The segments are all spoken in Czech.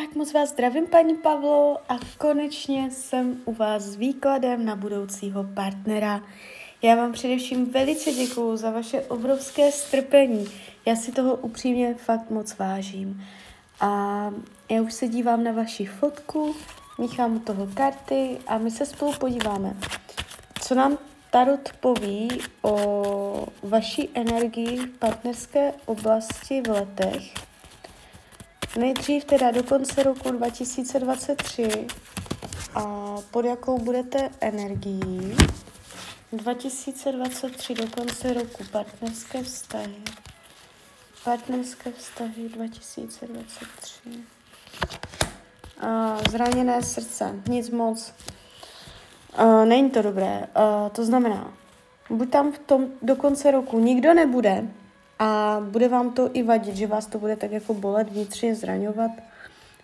Tak moc vás zdravím, paní Pavlo, a konečně jsem u vás s výkladem na budoucího partnera. Já vám především velice děkuju za vaše obrovské strpení. Já si toho upřímně fakt moc vážím. A já už se dívám na vaši fotku, míchám u toho karty a my se spolu podíváme, co nám Tarot poví o vaší energii v partnerské oblasti v letech Nejdřív teda do konce roku 2023 a pod jakou budete energií. 2023 do konce roku partnerské vztahy. Partnerské vztahy 2023. A zraněné srdce, nic moc. A není to dobré. A to znamená, buď tam v tom do konce roku nikdo nebude, a bude vám to i vadit, že vás to bude tak jako bolet, vnitřně zraňovat,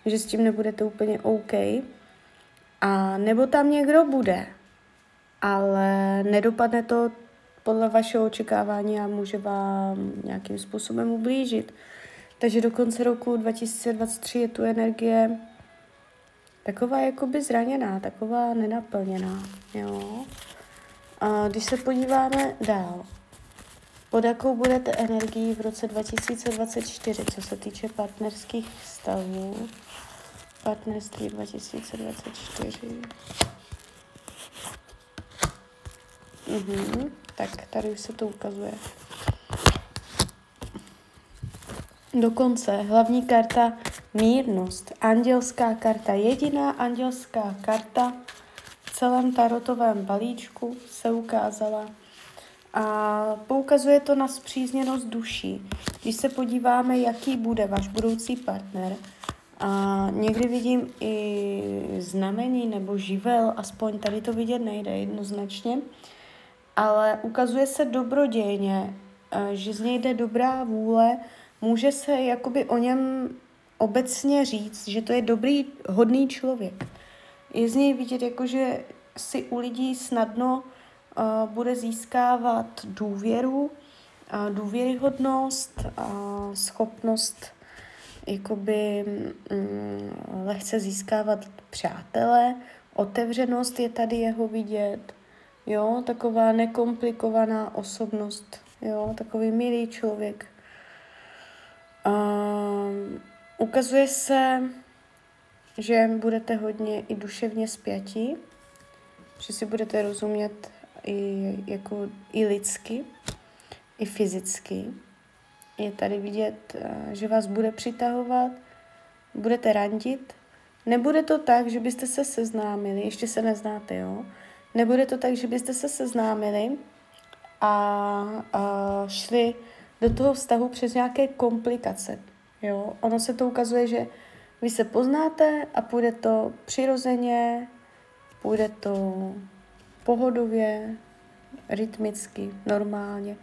že s tím nebudete úplně OK. A nebo tam někdo bude, ale nedopadne to podle vašeho očekávání a může vám nějakým způsobem ublížit. Takže do konce roku 2023 je tu energie taková jakoby zraněná, taková nenaplněná, jo. A když se podíváme dál, pod jakou budete energii v roce 2024, co se týče partnerských vztahů? Partnerství 2024. Mhm, tak tady už se to ukazuje. Dokonce hlavní karta mírnost, andělská karta, jediná andělská karta v celém tarotovém balíčku se ukázala a poukazuje to na zpřízněnost duší. Když se podíváme, jaký bude váš budoucí partner, a někdy vidím i znamení nebo živel, aspoň tady to vidět nejde jednoznačně, ale ukazuje se dobrodějně, e, že z něj jde dobrá vůle, může se jakoby o něm obecně říct, že to je dobrý, hodný člověk. Je z něj vidět, jako že si u lidí snadno bude získávat důvěru, důvěryhodnost, schopnost jakoby mm, lehce získávat přátele, otevřenost je tady jeho vidět, jo, taková nekomplikovaná osobnost, jo, takový milý člověk. A ukazuje se, že budete hodně i duševně spjatí, že si budete rozumět i, jako, i lidsky, i fyzicky. Je tady vidět, eh, že vás bude přitahovat, budete randit. Nebude to tak, že byste se seznámili, ještě se neznáte, jo? Nebude to tak, že byste se seznámili a, a šli do toho vztahu přes nějaké komplikace. Jo? Ono se to ukazuje, že vy se poznáte a půjde to přirozeně, půjde to pohodově, rytmicky, normálně.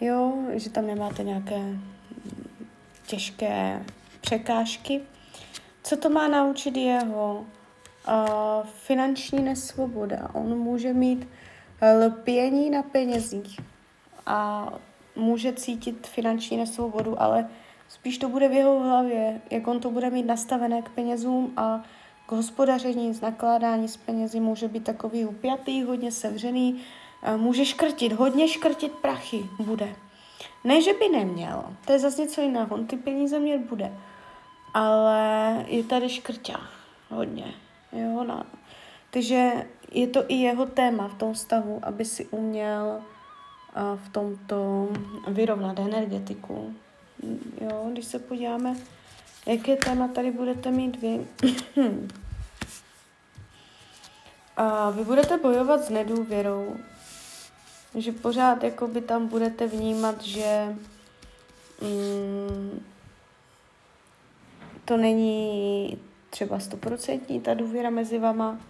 Jo, že tam nemáte nějaké těžké překážky. Co to má naučit jeho? Uh, finanční nesvoboda. On může mít lpění na penězích a může cítit finanční nesvobodu, ale spíš to bude v jeho hlavě, jak on to bude mít nastavené k penězům a k hospodaření, z nakládání s penězi může být takový upjatý, hodně sevřený, může škrtit, hodně škrtit prachy bude. Ne, že by neměl, to je zase něco jiného, on ty peníze mít bude, ale je tady škrťa, hodně, jo, no. Takže je to i jeho téma v tom stavu, aby si uměl v tomto vyrovnat energetiku. Jo, když se podíváme, jaké téma tady budete mít vy. A vy budete bojovat s nedůvěrou, že pořád jakoby tam budete vnímat, že mm, to není třeba stoprocentní ta důvěra mezi vama.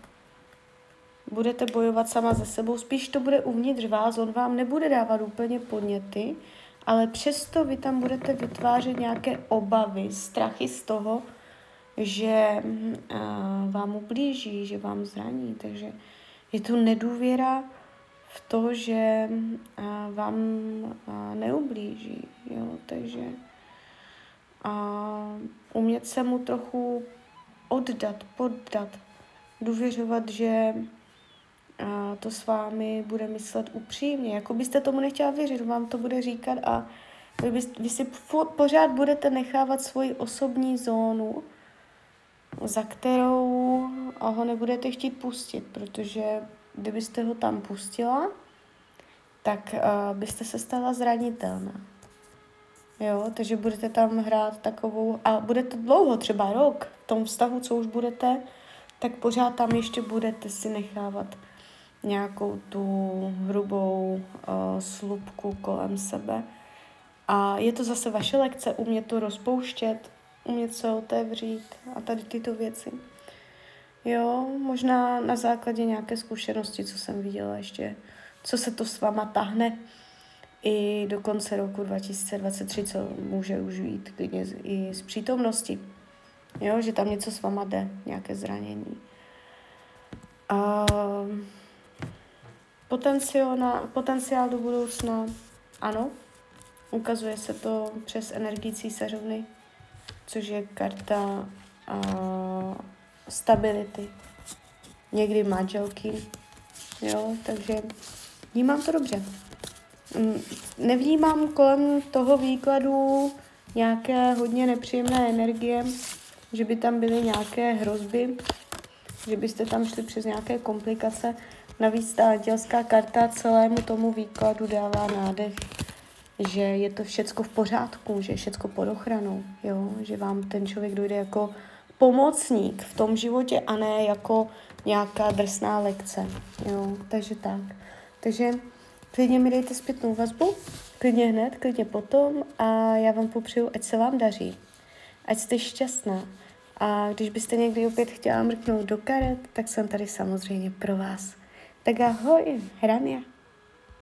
Budete bojovat sama ze sebou, spíš to bude uvnitř vás, on vám nebude dávat úplně podněty, ale přesto vy tam budete vytvářet nějaké obavy, strachy z toho, že uh, vám ublíží, že vám zraní. Takže je to nedůvěra v to, že uh, vám neublíží. Jo? Takže uh, umět se mu trochu oddat, poddat, důvěřovat, že a to s vámi bude myslet upřímně. Jako byste tomu nechtěla věřit, vám to bude říkat a vy, byste, vy si pořád budete nechávat svoji osobní zónu, za kterou ho nebudete chtít pustit, protože kdybyste ho tam pustila, tak uh, byste se stala zranitelná. Jo, takže budete tam hrát takovou, a bude to dlouho, třeba rok, v tom vztahu, co už budete, tak pořád tam ještě budete si nechávat nějakou tu hrubou uh, slupku kolem sebe. A je to zase vaše lekce, umět to rozpouštět, umět se otevřít a tady tyto věci. Jo, možná na základě nějaké zkušenosti, co jsem viděla ještě, co se to s váma tahne i do konce roku 2023, co může už jít klidně i z přítomnosti. Jo, že tam něco s váma jde, nějaké zranění. A potenciál, do budoucna, ano, ukazuje se to přes energii císařovny, což je karta uh, stability, někdy manželky, jo, takže vnímám to dobře. Mm, nevnímám kolem toho výkladu nějaké hodně nepříjemné energie, že by tam byly nějaké hrozby, že byste tam šli přes nějaké komplikace. Navíc ta andělská karta celému tomu výkladu dává nádech, že je to všecko v pořádku, že je všecko pod ochranou, jo? že vám ten člověk dojde jako pomocník v tom životě a ne jako nějaká drsná lekce. Jo? Takže tak. Takže klidně mi dejte zpětnou vazbu, klidně hned, klidně potom a já vám popřeju, ať se vám daří, ať jste šťastná. A když byste někdy opět chtěla mrknout do karet, tak jsem tady samozřejmě pro vás. Tak ahoj, Hrania.